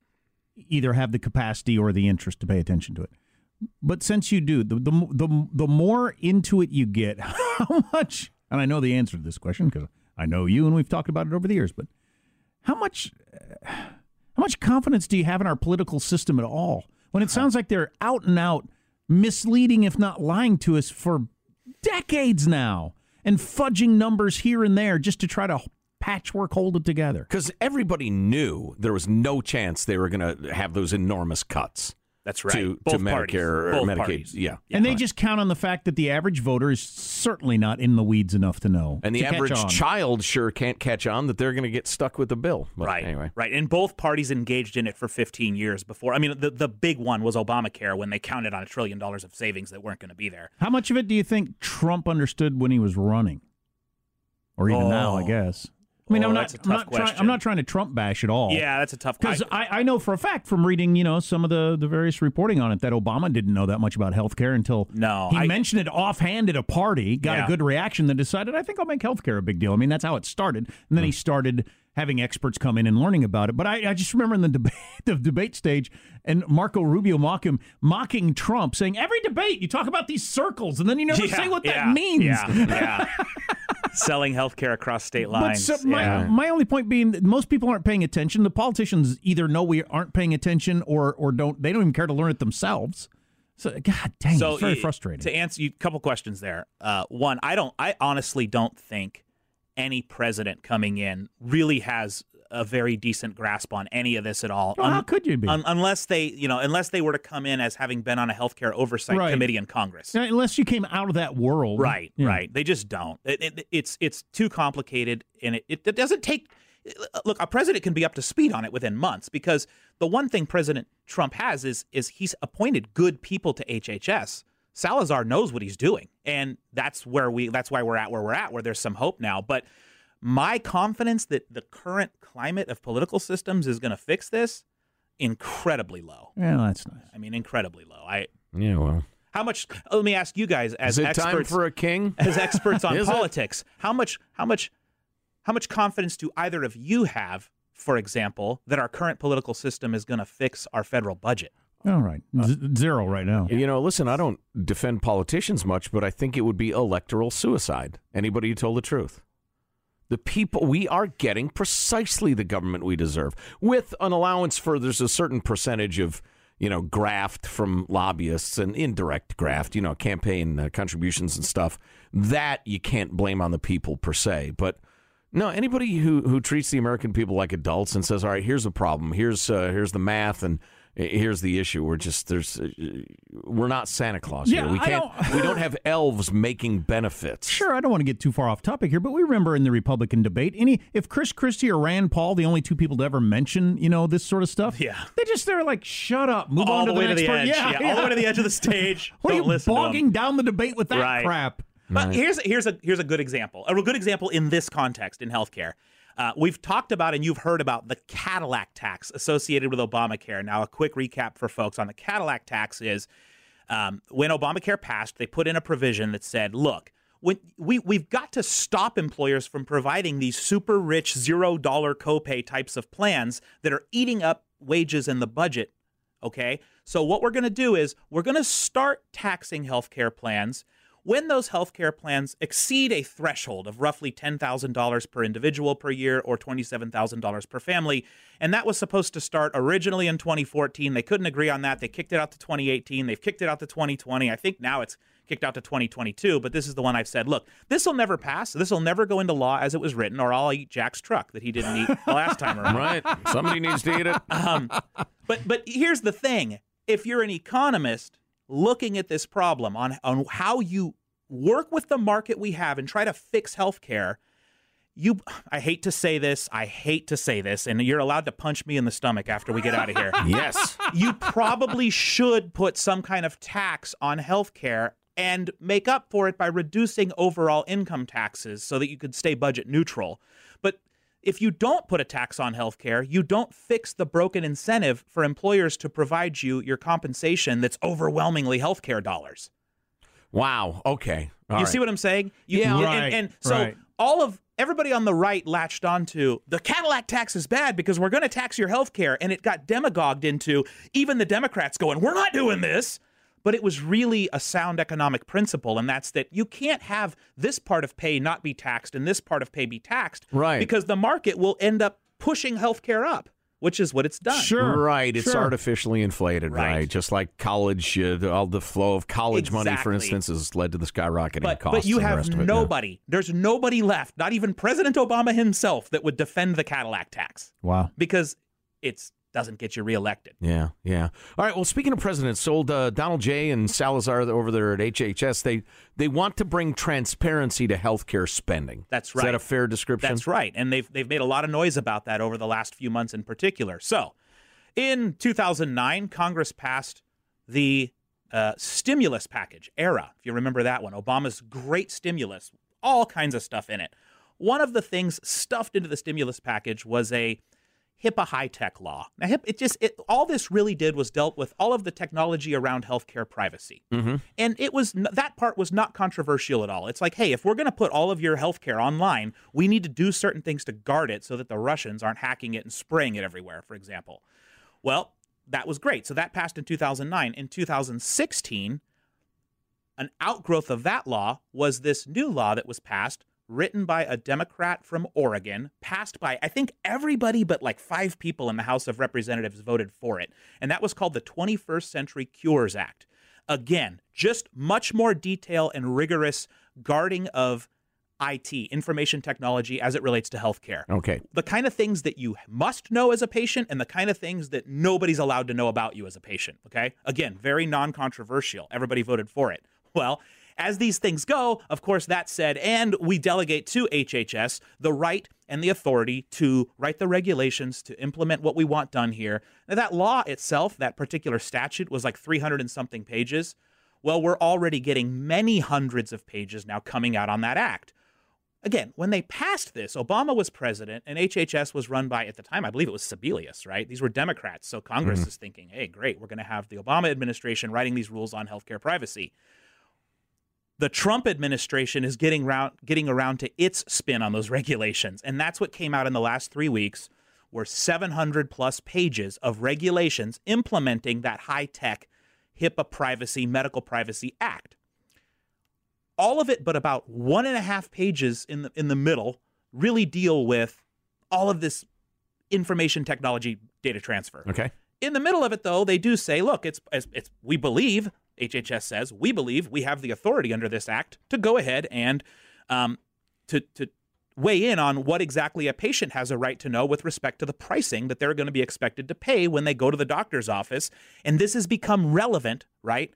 Either have the capacity or the interest to pay attention to it. But since you do, the the the, the more into it you get, [LAUGHS] how much? And I know the answer to this question because I know you, and we've talked about it over the years. But how much? How much confidence do you have in our political system at all? When it sounds like they're out and out misleading, if not lying to us for decades now, and fudging numbers here and there just to try to patchwork hold it together. Because everybody knew there was no chance they were going to have those enormous cuts. That's right. To, Both to Medicare parties. or Both Medicaid. parties. Yeah. and they just count on the fact that the average voter is certainly not in the weeds enough to know. And the average child sure can't catch on that they're going to get stuck with the bill. But right. Anyway. Right. And both parties engaged in it for 15 years before. I mean, the, the big one was Obamacare when they counted on a trillion dollars of savings that weren't going to be there. How much of it do you think Trump understood when he was running, or even oh, now? I Oh. guess. I mean, Oh, I'm not. I'm not trying. I'm not trying to Trump bash at all. Yeah, that's a tough Because I- I, know for a fact from reading, you know, some of the, the various reporting on it that Obama didn't know that much about health care until No, he I- mentioned it offhand at a party, got Yeah. a good reaction, then decided, I think I'll make health care a big deal. I mean, that's how it started. And then he hmm. started having experts come in and learning about it. But I, I just remember in the debate, [LAUGHS] the debate stage, and Marco Rubio mock him, mocking Trump, saying, every debate you talk about these circles, and then you never Yeah, say what yeah, that means. Yeah, yeah. [LAUGHS] Selling healthcare across state lines. so my, yeah. my only point being that most people aren't paying attention. The politicians either know we aren't paying attention or or don't. They don't even care to learn it themselves. So God dang, it's very frustrating. To answer you, a couple questions there. Uh, one, I don't. I honestly don't think any president coming in really has a very decent grasp on any of this at all. Well, how could you be? un- unless they, you know, unless they were to come in as having been on a healthcare oversight Right. committee in Congress. Now, Unless you came out of that world, Right, Yeah. right. They just don't. It, it, it's it's too complicated, and it, it, it doesn't take. Look, a president can be up to speed on it within months because the one thing President Trump has is is he's appointed good people to HHS. Salazar knows what he's doing, and that's where we that's why we're at where we're at, where there's some hope now. But my confidence that the current climate of political systems is going to fix this incredibly low. Yeah, that's nice. I mean, incredibly low. I Yeah, well. how much? Let me ask you guys as Is it experts time for a king? [LAUGHS] as experts on [LAUGHS] Is it? politics. How much how much how much confidence do either of you have, for example, that our current political system is going to fix our federal budget? All right, uh, Z- zero right now. You know, listen, I don't defend politicians much, but I think it would be electoral suicide. Anybody who told the truth. The people, we are getting precisely the government we deserve with an allowance for there's a certain percentage of, you know, graft from lobbyists and indirect graft, you know, campaign uh, contributions and stuff. That you can't blame on the people per se. But no, anybody who, who treats the American people like adults and says, all right, here's the problem, here's, uh, here's the math, and here's the issue. We're just, there's, uh, we're not Santa Claus Yeah, here. We can't, don't- we don't have elves making benefits. Sure, I don't want to get too far off topic here, but we remember in the Republican debate, any if Chris Christie or Rand Paul, the only two people to ever mention, you know, this sort of stuff, Yeah. they just they're like, shut up, move all on the to way the to next the part. edge. Yeah, all the way to the edge of the [LAUGHS] stage. What Don't are you listen to 'em. bogging down the debate with that Right. crap? But here's here's a here's a good example. A good example in this context in healthcare. Uh, we've talked about and you've heard about the Cadillac tax associated with Obamacare. Now, a quick recap for folks on the Cadillac tax is um, when Obamacare passed, they put in a provision that said, look, when we we've got to stop employers from providing these super rich zero dollar copay types of plans that are eating up wages in the budget. Okay, so what we're going to do is we're going to start taxing healthcare plans when those healthcare plans exceed a threshold of roughly $10,000 per individual per year or $27,000 per family. And that was supposed to start originally in 2014. They couldn't agree on that. They kicked it out to 2018. They've kicked it out to 2020. I think now it's kicked out to 2022, but this is the one I've said, look, this will never pass. This will never go into law as it was written, or I'll eat Jack's truck that he didn't eat the last time around. Right? Somebody needs to eat it. Um, but but here's the thing: if you're an economist looking at this problem on on how you work with the market we have and try to fix healthcare, you I hate to say this, I hate to say this, and you're allowed to punch me in the stomach after we get out of here. [LAUGHS] Yes. you probably should put some kind of tax on healthcare and make up for it by reducing overall income taxes so that you could stay budget neutral. But if you don't put a tax on healthcare, you don't fix the broken incentive for employers to provide you your compensation that's overwhelmingly healthcare dollars. Wow. Okay. All you right. see what I'm saying? You, Yeah. and- Right, And, and so right. all of everybody on the right latched onto the Cadillac tax is bad because we're going to tax your health care. And it got demagogued into even the Democrats going, we're not doing this. But it was really a sound economic principle, and that's that you can't have this part of pay not be taxed and this part of pay be taxed. Right. Because the market will end up pushing healthcare up, which is what it's done. Sure. Right, it's Sure. artificially inflated, right. Right. Just like college, uh, all the flow of college money, for instance, has led to the skyrocketing But, costs. but you and the have rest of it, yeah. nobody, there's nobody left, not even President Obama himself, that would defend the Cadillac tax. Wow. because it's doesn't get you reelected. Yeah, yeah. All right. Well, speaking of presidents, old uh, Donald J. and Salazar over there at HHS, they they want to bring transparency to healthcare spending. That's right. Is that a fair description? That's right. And they've they've made a lot of noise about that over the last few months in particular. So, in 2009, Congress passed the uh, stimulus package, ARRA, if you remember that one. Obama's great stimulus, all kinds of stuff in it. One of the things stuffed into the stimulus package was a HIPAA HITECH law. Now, HIP, it just it, all this really did was dealt with all of the technology around healthcare privacy, Mm-hmm. and it was that part was not controversial at all. It's like, hey, if we're going to put all of your healthcare online, we need to do certain things to guard it so that the Russians aren't hacking it and spraying it everywhere. For example, well, that was great. So that passed in 2009. In 2016, an outgrowth of that law was this new law that was passed, written by a Democrat from Oregon, passed by, I think, everybody but like five people in the House of Representatives voted for it. And that was called the 21st Century Cures Act. Again, just much more detail and rigorous guarding of IT, information technology, as it relates to healthcare Okay. the kind of things that you must know as a patient and the kind of things that nobody's allowed to know about you as a patient. Okay. Again, very non controversial. Everybody voted for it. Well, as these things go, of course, that said, and we delegate to HHS the right and the authority to write the regulations to implement what we want done here. Now, that law itself, that particular statute, was like 300 and something pages. Well, we're already getting many hundreds of pages now coming out on that act again, when they passed this, Obama was president and HHS was run by, at the time, I believe it was Sebelius, right? These were Democrats. So Congress mm-hmm. is thinking, hey, great, we're going to have the Obama administration writing these rules on healthcare privacy. The Trump administration is getting around, getting around to its spin on those regulations. And that's what came out in the last three weeks were 700 plus pages of regulations implementing that HITECH HIPAA Privacy, Medical Privacy Act all of it but about one and a half pages in the in the middle really deal with all of this information technology data transfer. Okay. In the middle of it though, they do say, look, it's it's, it's we believe HHS says we believe we have the authority under this act to go ahead and um, to to weigh in on what exactly a patient has a right to know with respect to the pricing that they're going to be expected to pay when they go to the doctor's office. And this has become relevant, right?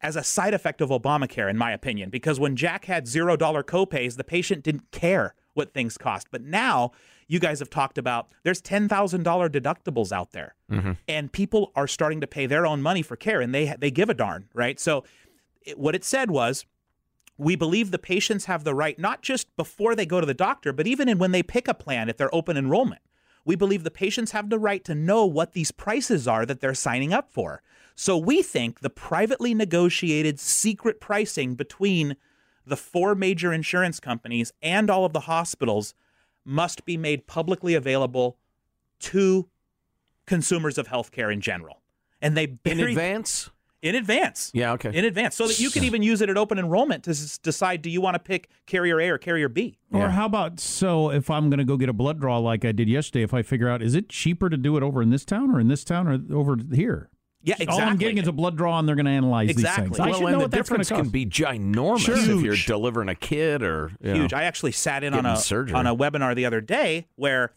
As a side effect of Obamacare, in my opinion, because when Jack had zero dollar copays, the patient didn't care what things cost. But now you guys have talked about there's $10,000 deductibles out there mm-hmm. and people are starting to pay their own money for care and they, they give a darn, right? So it, what it said was, we believe the patients have the right not just before they go to the doctor, but even in when they pick a plan if they're open enrollment. We believe the patients have the right to know what these prices are that they're signing up for. So we think the privately negotiated secret pricing between the four major insurance companies and all of the hospitals must be made publicly available to consumers of healthcare in general. And they In advance? in advance. Yeah, okay. In advance, so that you can even use it at open enrollment to s- decide do you want to pick carrier A or carrier B. Or how about so if I'm going to go get a blood draw like I did yesterday, if I figure out is it cheaper to do it over in this town or in this town or over here? Yeah, All I'm getting is a blood draw, and they're going to analyze Exactly. these things. I well, should and know the what that's difference to can be ginormous if you're delivering a kid or you huge. know. I actually sat in on a surgery. on a webinar the other day where,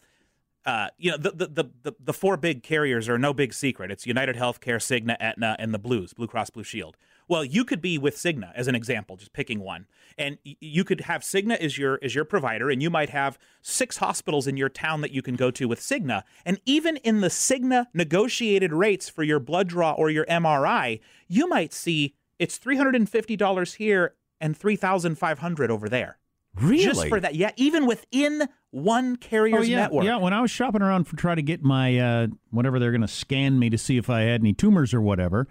uh, you know, the, the the the the four big carriers are no big secret. It's United Healthcare, Cigna, Aetna, and the Blues, Blue Cross Blue Shield. Well, you could be with Cigna as an example, just picking one, and you could have Cigna as your as your provider, and you might have six hospitals in your town that you can go to with Cigna, and even in the Cigna negotiated rates for your blood draw or your MRI, you might see it's three hundred and fifty dollars here and three thousand five hundred over there. really? Just for that. Yeah, even within one carrier's Oh yeah, network. yeah. When I was shopping around for try to get my uh, whatever they're going to scan me to see if I had any tumors or whatever,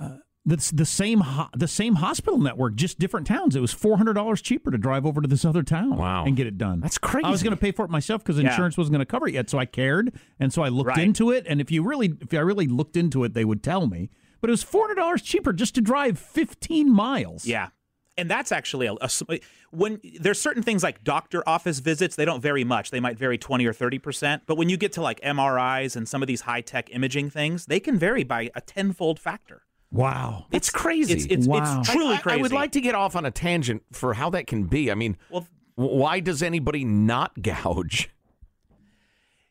uh, that's the same ho- the same hospital network, just different towns. It was four hundred dollars cheaper to drive over to this other town Wow. and get it done. That's crazy. I was going to pay for it myself because Yeah. insurance wasn't going to cover it yet, so I cared, and so I looked Right. into it. And if you really, if I really looked into it, they would tell me. But it was four hundred dollars cheaper just to drive fifteen miles. Yeah. And that's actually a, a when there's certain things like doctor office visits, they don't vary much. They might vary 20 or 30%. But when you get to like MRIs and some of these high tech imaging things, they can vary by a tenfold factor. Wow. it's crazy. It's, it's, Wow. it's truly I- I- crazy. I would like to get off on a tangent for how that can be. I mean, Well, why does anybody not [LAUGHS] gouge?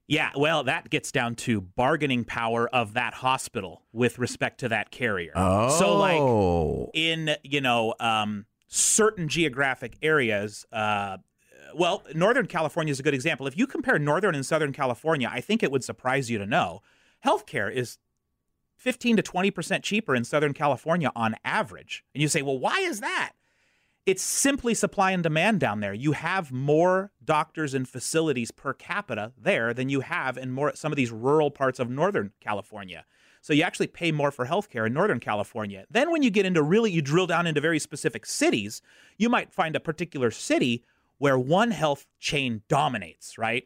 Yeah, well, that gets down to bargaining power of that hospital with respect to that carrier. Oh. So, like in you know um, certain geographic areas, uh, well, Northern California is a good example. If you compare Northern and Southern California, I think it would surprise you to know healthcare is 15 to 20 percent cheaper in Southern California on average. And you say, well, why is that? It's simply supply and demand down there. You have more doctors and facilities per capita there than you have in more some of these rural parts of Northern California. So you actually pay more for healthcare in Northern California. Then when you get into really you drill down into very specific cities, you might find a particular city where one health chain dominates, right?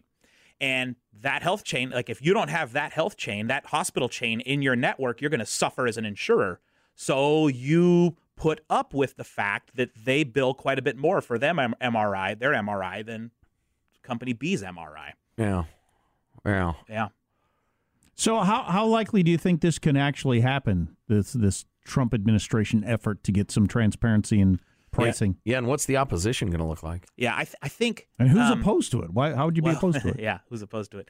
And that health chain, like if you don't have that health chain, that hospital chain in your network, you're going to suffer as an insurer. So you put up with the fact that they bill quite a bit more for them MRI, their MRI, than company B's MRI. Yeah. Yeah. Yeah. So how how likely do you think this can actually happen? This this Trump administration effort to get some transparency in pricing. Yeah, yeah and what's the opposition going to look like? Yeah, I, th- I think. And who's um, opposed to it? Why? How would you be opposed to it? [LAUGHS] yeah, who's opposed to it?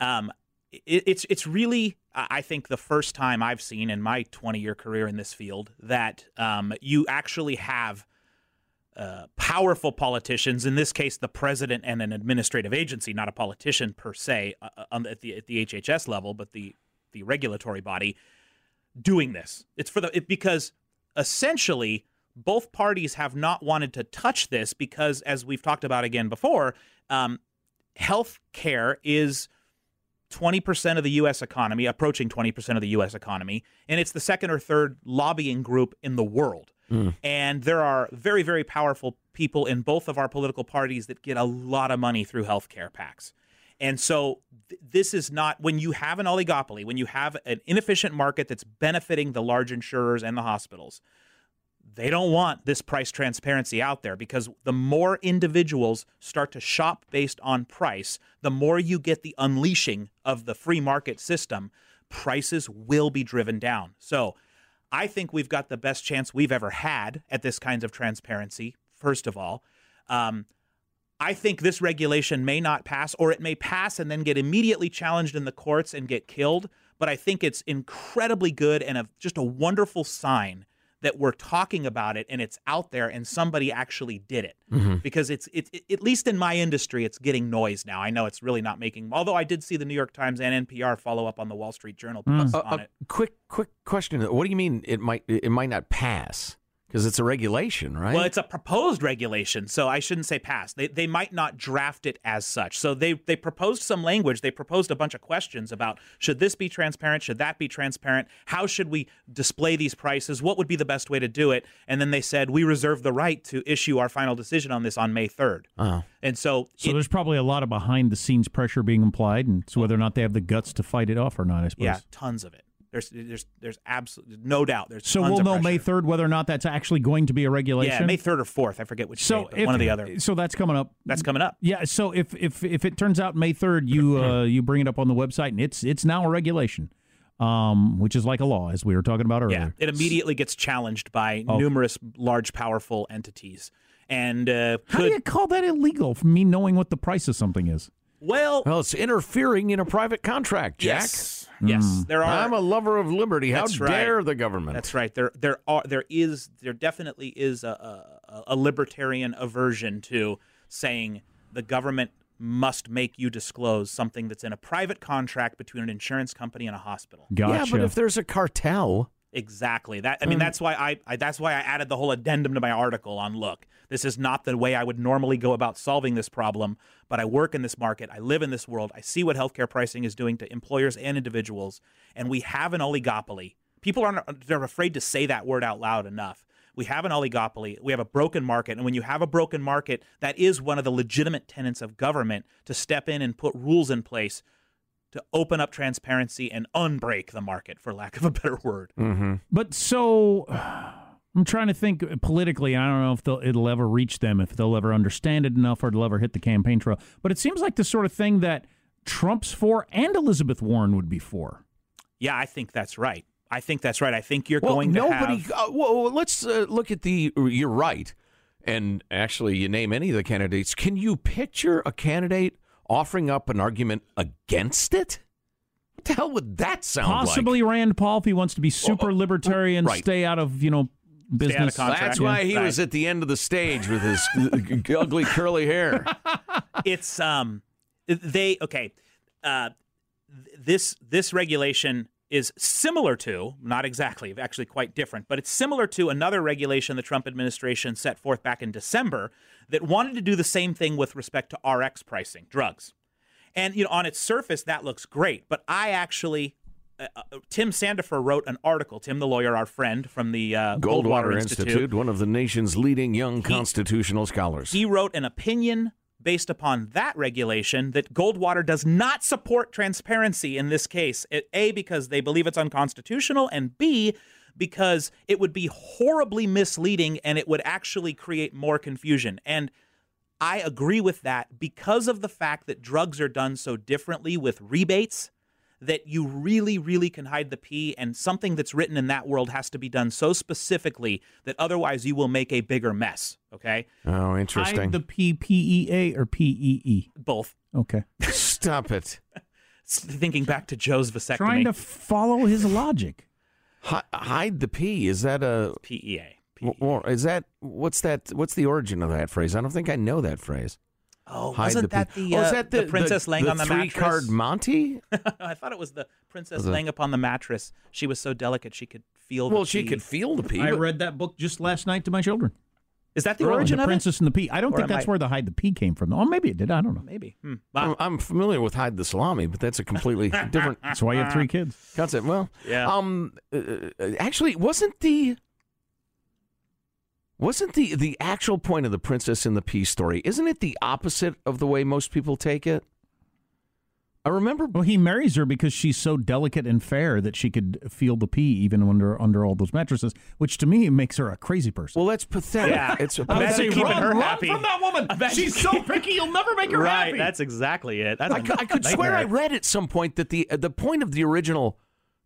Um, it, it's it's really I think the first time I've seen in my 20 year career in this field that um, you actually have. Uh, powerful politicians, in this case, the president and an administrative agency, not a politician per se, uh, uh at the at the HHS level, but the the regulatory body, doing this. It's for the it, because essentially both parties have not wanted to touch this because, as we've talked about again before, um, health care is 20% of the U.S. economy, approaching 20% of the U.S. economy, and it's the second or third lobbying group in the world. Mm. And there are very, very powerful people in both of our political parties that get a lot of money through health care PACs. And so th- this is not when you have an oligopoly, when you have an inefficient market that's benefiting the large insurers and the hospitals, they don't want this price transparency out there because the more individuals start to shop based on price, the more you get the unleashing of the free market system, prices will be driven down. So I think we've got the best chance we've ever had at this kind of transparency, first of all. Um, I think this regulation may not pass, or it may pass and then get immediately challenged in the courts and get killed. But I think it's incredibly good and a, just a wonderful sign that we're talking about it and it's out there and somebody actually did it. Mm-hmm. because it's it, it, at least in my industry it's getting noise now. I know it's really not making although i did see the new york times and npr follow up on the wall street journal mm. uh, on uh, it. quick quick question. What do you mean it might it might not pass because it's a regulation, right? Well, it's a proposed regulation, so I shouldn't say pass. They, they might not draft it as such. So they, they proposed some language. They proposed a bunch of questions about should this be transparent? Should that be transparent? How should we display these prices? What would be the best way to do it? And then they said, we reserve the right to issue our final decision on this on May 3rd. Uh-huh. And so. So it, there's probably a lot of behind the scenes pressure being implied, and so whether or not they have the guts to fight it off or not, I suppose. Yeah, tons of it. There's there's there's absolutely no doubt. There's so we'll know May third whether or not that's actually going to be a regulation. Yeah, May third or fourth. I forget which. So date, if, one of the other. So that's coming up. That's coming up. Yeah. So if if if it turns out May third, you [CLEARS THROAT] uh, you bring it up on the website and it's it's now a regulation. Um, which is like a law, as we were talking about earlier. Yeah, it immediately gets challenged by oh. numerous large, powerful entities. And uh, how do you call that illegal? For me knowing what the price of something is. Well, well, it's interfering in a private contract, Jack. Yes, yes. Mm. There are. I'm a lover of liberty. How dare right. the government? That's right. There, there are, there is, there definitely is a, a, a libertarian aversion to saying the government must make you disclose something that's in a private contract between an insurance company and a hospital. Gotcha. Yeah, but if there's a cartel, Exactly. That I mean, mm. that's why I, I, that's why I added the whole addendum to my article on look. This is not the way I would normally go about solving this problem, but I work in this market. I live in this world. I see what healthcare pricing is doing to employers and individuals, and we have an oligopoly. People aren't they're afraid to say that word out loud enough. We have an oligopoly. We have a broken market, and when you have a broken market, that is one of the legitimate tenets of government to step in and put rules in place to open up transparency and unbreak the market, for lack of a better word. Mm-hmm. But so. [SIGHS] I'm trying to think politically. I don't know if it'll ever reach them, if they'll ever understand it enough, or it'll ever hit the campaign trail. But it seems like the sort of thing that Trump's for and Elizabeth Warren would be for. Yeah, I think that's right. I think that's right. I think you're well, going to nobody. Have... Uh, well, let's uh, look at the. You're right, and actually, you name any of the candidates. Can you picture a candidate offering up an argument against it? What the hell would that sound like Possibly like? Rand Paul if he wants to be super libertarian, right. stay out of you know business. contract. That's why he Right. was at the end of the stage with his [LAUGHS] ugly curly hair. [LAUGHS] it's um they okay uh this this regulation is similar to not exactly actually quite different but it's similar to another regulation the Trump administration set forth back in December that wanted to do the same thing with respect to RX pricing drugs and you know on its surface that looks great but I actually uh, uh, Tim Sandefur wrote an article. Tim, the lawyer, our friend from the uh, Goldwater Institute, one of the nation's leading young constitutional scholars. he wrote an opinion based upon that regulation that Goldwater does not support transparency in this case. A, because they believe it's unconstitutional, and B, because it would be horribly misleading and it would actually create more confusion. And I agree with that because of the fact that drugs are done so differently with rebates that you really, really can hide the P, and something that's written in that world has to be done so specifically that otherwise you will make a bigger mess. Okay? oh, interesting. Hide the P P E A or P E E. Both. Okay. Stop it. [LAUGHS] Thinking back to Joe's vasectomy. Trying to follow his logic. Hi- hide the P. Is that a PEA. Or is that what's that? What's the origin of that phrase? I don't think I know that phrase. Oh, Hide wasn't the that P. the, oh, uh, is that the, the princess laying the on the three mattress? card Monte? [LAUGHS] I thought it was the princess Was it- laying upon the mattress. She was so delicate she could feel. well, the she pee. could feel the P. I but- read that book just last night to my children. Is that the Really? origin the of Princess and the P. I don't Or think that's I- where the hide the P came from. Oh, maybe it did. I don't know. Maybe. Hmm. I'm, Wow. I'm familiar with hide the salami, but that's a completely [LAUGHS] different That's why you have three kids. concept. Well, Yeah. Um, uh, uh, actually, wasn't the wasn't the the actual point of the princess and the pea story? Isn't it the opposite of the way most people take it? I remember. Well, he marries her because she's so delicate and fair that she could feel the pee even under under all those mattresses, which to me makes her a crazy person. Well, that's pathetic. Yeah. It's a would I'd pathetic. keeping run, her run happy. from that woman. Imagine She's so picky, you'll never make her right. happy. That's exactly it. That's I, a cou- I could swear I read at some point that the uh, the point of the original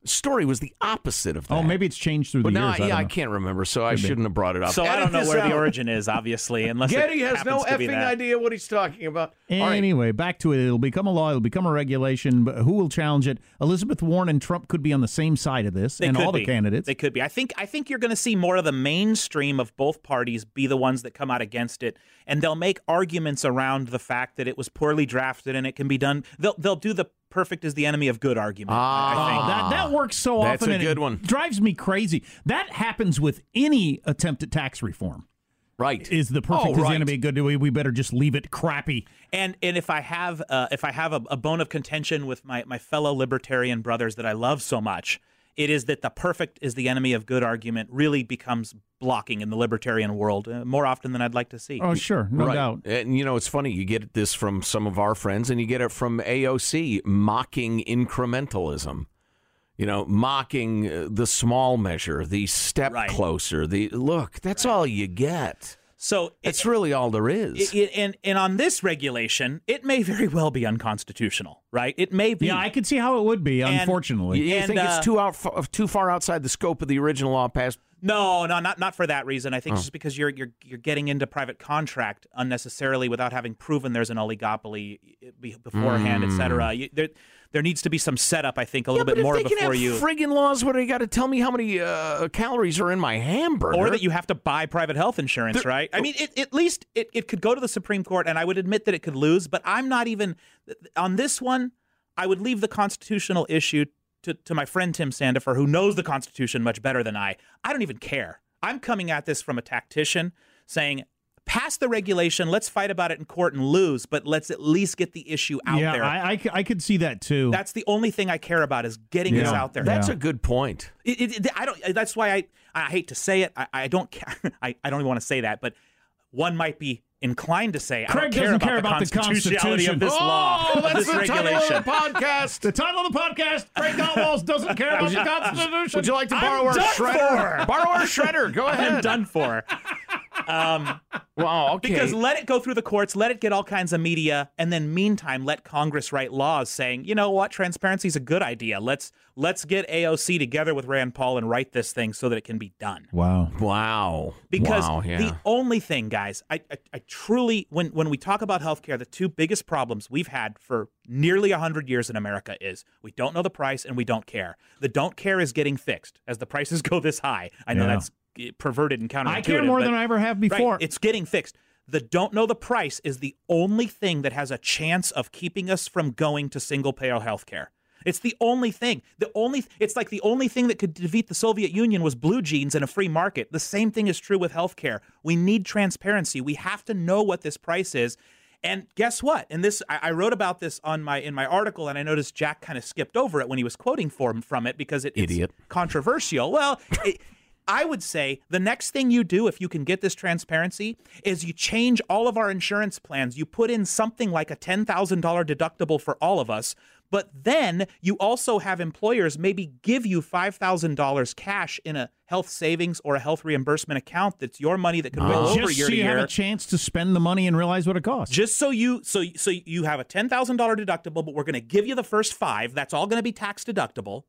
story was the opposite of oh, that. oh, maybe it's changed through the But now, years. I yeah, don't I can't remember, so I shouldn't have brought it up. So I don't know where out. the origin is, obviously, unless Getty it has no happens effing idea what he's talking about. All right. Anyway, back to it. It'll become a law. It'll become a regulation. But who will challenge it? Elizabeth Warren and Trump could be on the same side of this, They and could all the candidates. They could be. I think. I think you're going to see more of the mainstream of both parties be the ones that come out against it, and they'll make arguments around the fact that it was poorly drafted and it can be done. They'll they'll do the perfect is the enemy of good argument. I- I think. Oh, that that works so That's often. a good it one. Drives me crazy. That happens with any attempt at tax reform. Right. Is the perfect Oh, is the enemy of good? We, we better just leave it crappy. And and if I have uh, if I have a, a bone of contention with my my fellow libertarian brothers that I love so much, it is that the perfect is the enemy of good argument really becomes blocking in the libertarian world uh, more often than I'd like to see. Oh, sure, no right. doubt. And you know, it's funny. You get this from some of our friends, and you get it from AOC mocking incrementalism. You know, mocking uh, the small measure, the step Right. closer. The look. That's all you get. So That's really all there is. It, it, and and on this regulation, it may very well be unconstitutional, right? It may be. Yeah, I could see how it would be. And- Unfortunately, you you and, think uh, it's too out, too far outside the scope of the original law passed? No, no, not not for that reason. I Oh. think just because you're you're you're getting into private contract unnecessarily without having proven there's an oligopoly be- beforehand, et cetera. You, there there needs to be some setup. I think a little yeah, but bit more they before have you. friggin' laws where you got to tell me how many uh, calories are in my hamburger, or that you have to buy private health insurance, right? I mean, it, at least it, it could go to the Supreme Court, and I would admit that it could lose, but I'm not even on this one. I would leave the constitutional issue to, to my friend Tim Sandefur, who knows the Constitution much better than I. I don't even care. I'm coming at this from a tactician saying, pass the regulation, let's fight about it in court and lose, but let's at least get the issue out yeah, there. I could see that too. That's the only thing I care about is getting this out there. That's Yeah. a good point. It, it, it- I don't. That's why I. I hate to say it. I, I don't. ca- [LAUGHS] I, I don't even want to say that. But one might be inclined to say I Craig don't care doesn't about care the about the constitutionality Constitution. of this law, Oh, of that's this the title of the podcast. the title of the podcast: Craig Gottwals doesn't care about the Constitution. [LAUGHS] Would you like to I'm borrow our done shredder? for. Borrow our shredder. Go ahead. I'm done for. Um, Well, okay. Because let it go through the courts, let it get all kinds of media, and then meantime let Congress write laws saying, you know what, transparency is a good idea. Let's let's get AOC together with Rand Paul and write this thing so that it can be done. Wow. wow. Because wow, yeah. the only thing, guys, I, I, I truly, when when we talk about healthcare, the two biggest problems we've had for nearly hundred years in America is we don't know the price and we don't care. The don't care is getting fixed as the prices [LAUGHS] go this high. I know Yeah. that's perverted and counterintuitive. I care more than I ever have Right, before. it's getting fixed. The don't know the price is the only thing that has a chance of keeping us from going to single payer health care. It's the only thing. The only it's like the only thing that could defeat the Soviet Union was blue jeans and a free market. The same thing is true with healthcare. We need transparency. We have to know what this price is. And guess what? And this I, I wrote about this on my in my article, and I noticed Jack kind of skipped over it when he was quoting from from it because it, it's Idiot. controversial. Well, it, I would say the next thing you do if you can get this transparency is you change all of our insurance plans. You put in something like a $10,000 deductible for all of us, but then you also have employers maybe give you $5,000 cash in a health savings or a health reimbursement account that's your money that could roll oh. over Just year so to you year have a chance to spend the money and realize what it costs. just so you so so you have a ten thousand dollar deductible, but we're going to give you the first five. That's all going to be tax deductible.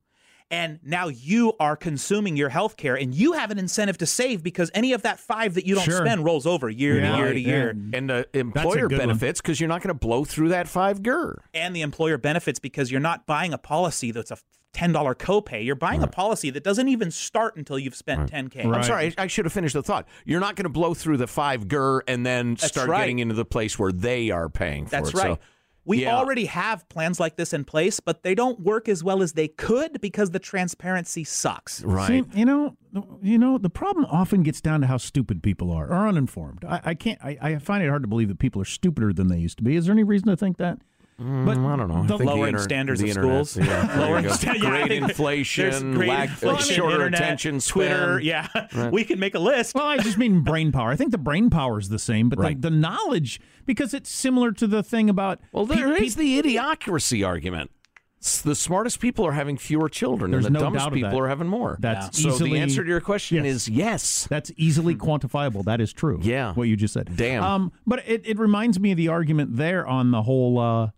And now you are consuming your health care, and you have an incentive to save because any of that five that you don't Sure. spend rolls over year Yeah, to year to yeah. year. and uh, employer benefits because you're not going to blow through that five gur. And the employer benefits because you're not buying a policy that's a ten dollar copay. You're buying a policy that doesn't even start until you've spent ten k. Right. I'm sorry, I, I should have finished the thought. You're not going to blow through the five gur and then That's start right. getting into the place where they are paying for That's it. right. So, we yeah. already have plans like this in place, but they don't work as well as they could because the transparency sucks. right. See, you know, you know, the problem often gets down to how stupid people are or uninformed. I, I can't. I, I find it hard to believe that people are stupider than they used to be. Is there any reason to think that? But Mm, I don't know. I the- think the Lowering inter- standards the of internet- schools. Yeah, Lowering sta- yeah, great inflation, there's great lack, inflation, shorter internet, attention span. Twitter. Yeah, we can make a list. Well, I just mean brain power. I think the brain power is the same, but Right. the, the knowledge, because it's similar to the thing about. Well, pe- there pe- is the idiocracy argument. S- The smartest people are having fewer children, There's and the no dumbest doubt people that. are having more. That's so easily- the answer to your question Yes. is yes. That's easily quantifiable. That is true. Yeah. What you just said. Damn. Um, but it, it reminds me of the argument there on the whole uh,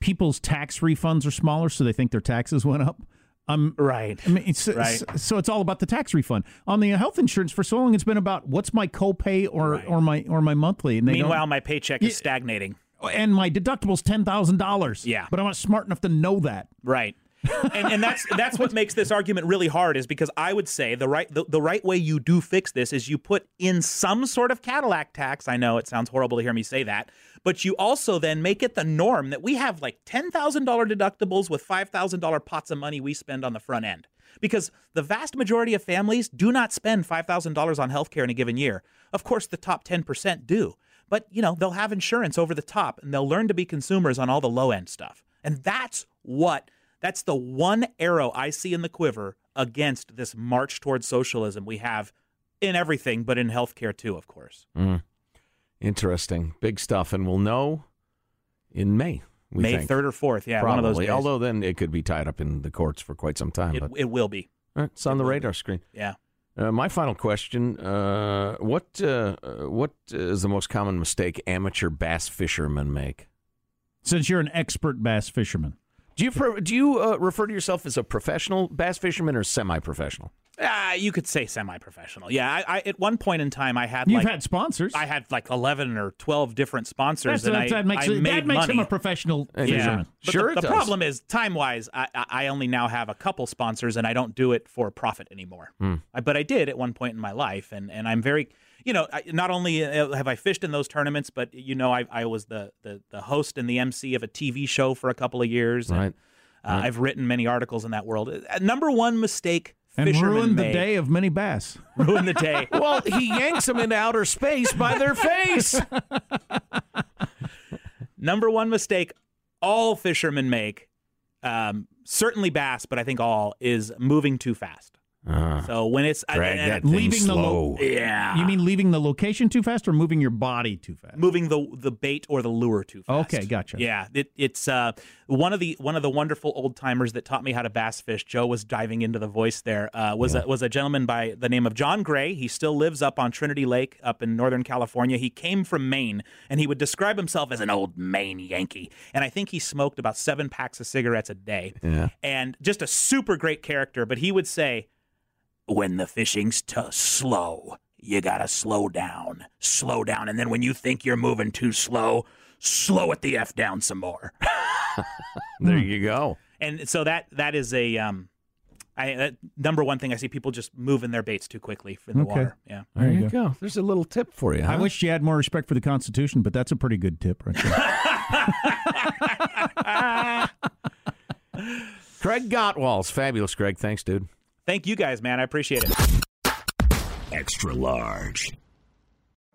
people's tax refunds are smaller, so they think their taxes went up. Um, Right. I mean, it's, Right. so, it's all about the tax refund. On the health insurance, for so long, it's been about what's my copay or Right. or my or my monthly. And they Meanwhile, my paycheck is stagnating. and my deductible's ten thousand dollars. Yeah. but I'm not smart enough to know that. Right. And, and that's that's what makes this argument really hard is because I would say the right the, the right way you do fix this is you put in some sort of Cadillac tax. I know it sounds horrible to hear me say that, but you also then make it the norm that we have like ten thousand dollar deductibles with five thousand dollar pots of money we spend on the front end. Because the vast majority of families do not spend five thousand dollars on healthcare in a given year. Of course, the top ten percent do. But you know, they'll have insurance over the top and they'll learn to be consumers on all the low end stuff. And that's what that's the one arrow I see in the quiver against this march towards socialism we have in everything, but in healthcare too, of course. Interesting, big stuff, and we'll know in May. We May think. third or fourth, yeah, Probably. one of those days. Although then it could be tied up in the courts for quite some time. it, but it will be, All right, it's on the radar screen. yeah. Uh, my final question: uh, What uh, uh, what is the most common mistake amateur bass fishermen make? Since you're an expert bass fisherman, Do you pro- do you uh, refer to yourself as a professional bass fisherman or semi-professional? Ah, you could say semi-professional. Yeah, I, I, at one point in time, I had you've like had sponsors. I had like eleven or twelve different sponsors, That's- and that's- I, that makes, I it- made that makes money. him a professional Yeah. fisherman. But Sure the, it the does. problem is time wise, I, I I only now have a couple sponsors, and I don't do it for profit anymore. Hmm. I, but I did at one point in my life, and, and I'm very, you know, I, not only uh, have I fished in those tournaments, but you know, I, I was the, the the host and the MC of a TV show for a couple of years. and, Right. uh, I've written many articles in that world. Uh, number one mistake and fishermen ruined the make- day of many bass. [LAUGHS] ruined the day. [LAUGHS] Well, he yanks them into outer space by their face. [LAUGHS] Number one mistake all fishermen make, um, certainly bass, but I think all, is moving too fast. So when it's I- Drag and- that thing leaving the lo- yeah, You mean leaving the location too fast or moving your body too fast? moving the the bait or the lure too fast. Okay, gotcha. Yeah, it, it's uh, one of the one of the wonderful old timers that taught me how to bass fish. Joe was diving into the voice there. Uh, was a, was a gentleman by the name of John Gray. He still lives up on Trinity Lake up in Northern California. He came from Maine, and he would describe himself as an old Maine Yankee. And I think he smoked about seven packs of cigarettes a day. Yeah. And just a super great character. But he would say, when the fishing's t- slow, you gotta slow down, slow down, and then when you think you're moving too slow, slow it the f down some more. [LAUGHS] There you go. and so that that is a um, I that number one thing I see people just moving their baits too quickly in the Okay. water. Yeah. There you go. There's a little tip for you. I wish you had more respect for the Constitution, but that's a pretty good tip right there. [LAUGHS] [LAUGHS] Craig Gottwals. Fabulous, Craig. Thanks, dude. Thank you guys, man. I appreciate it. Extra large.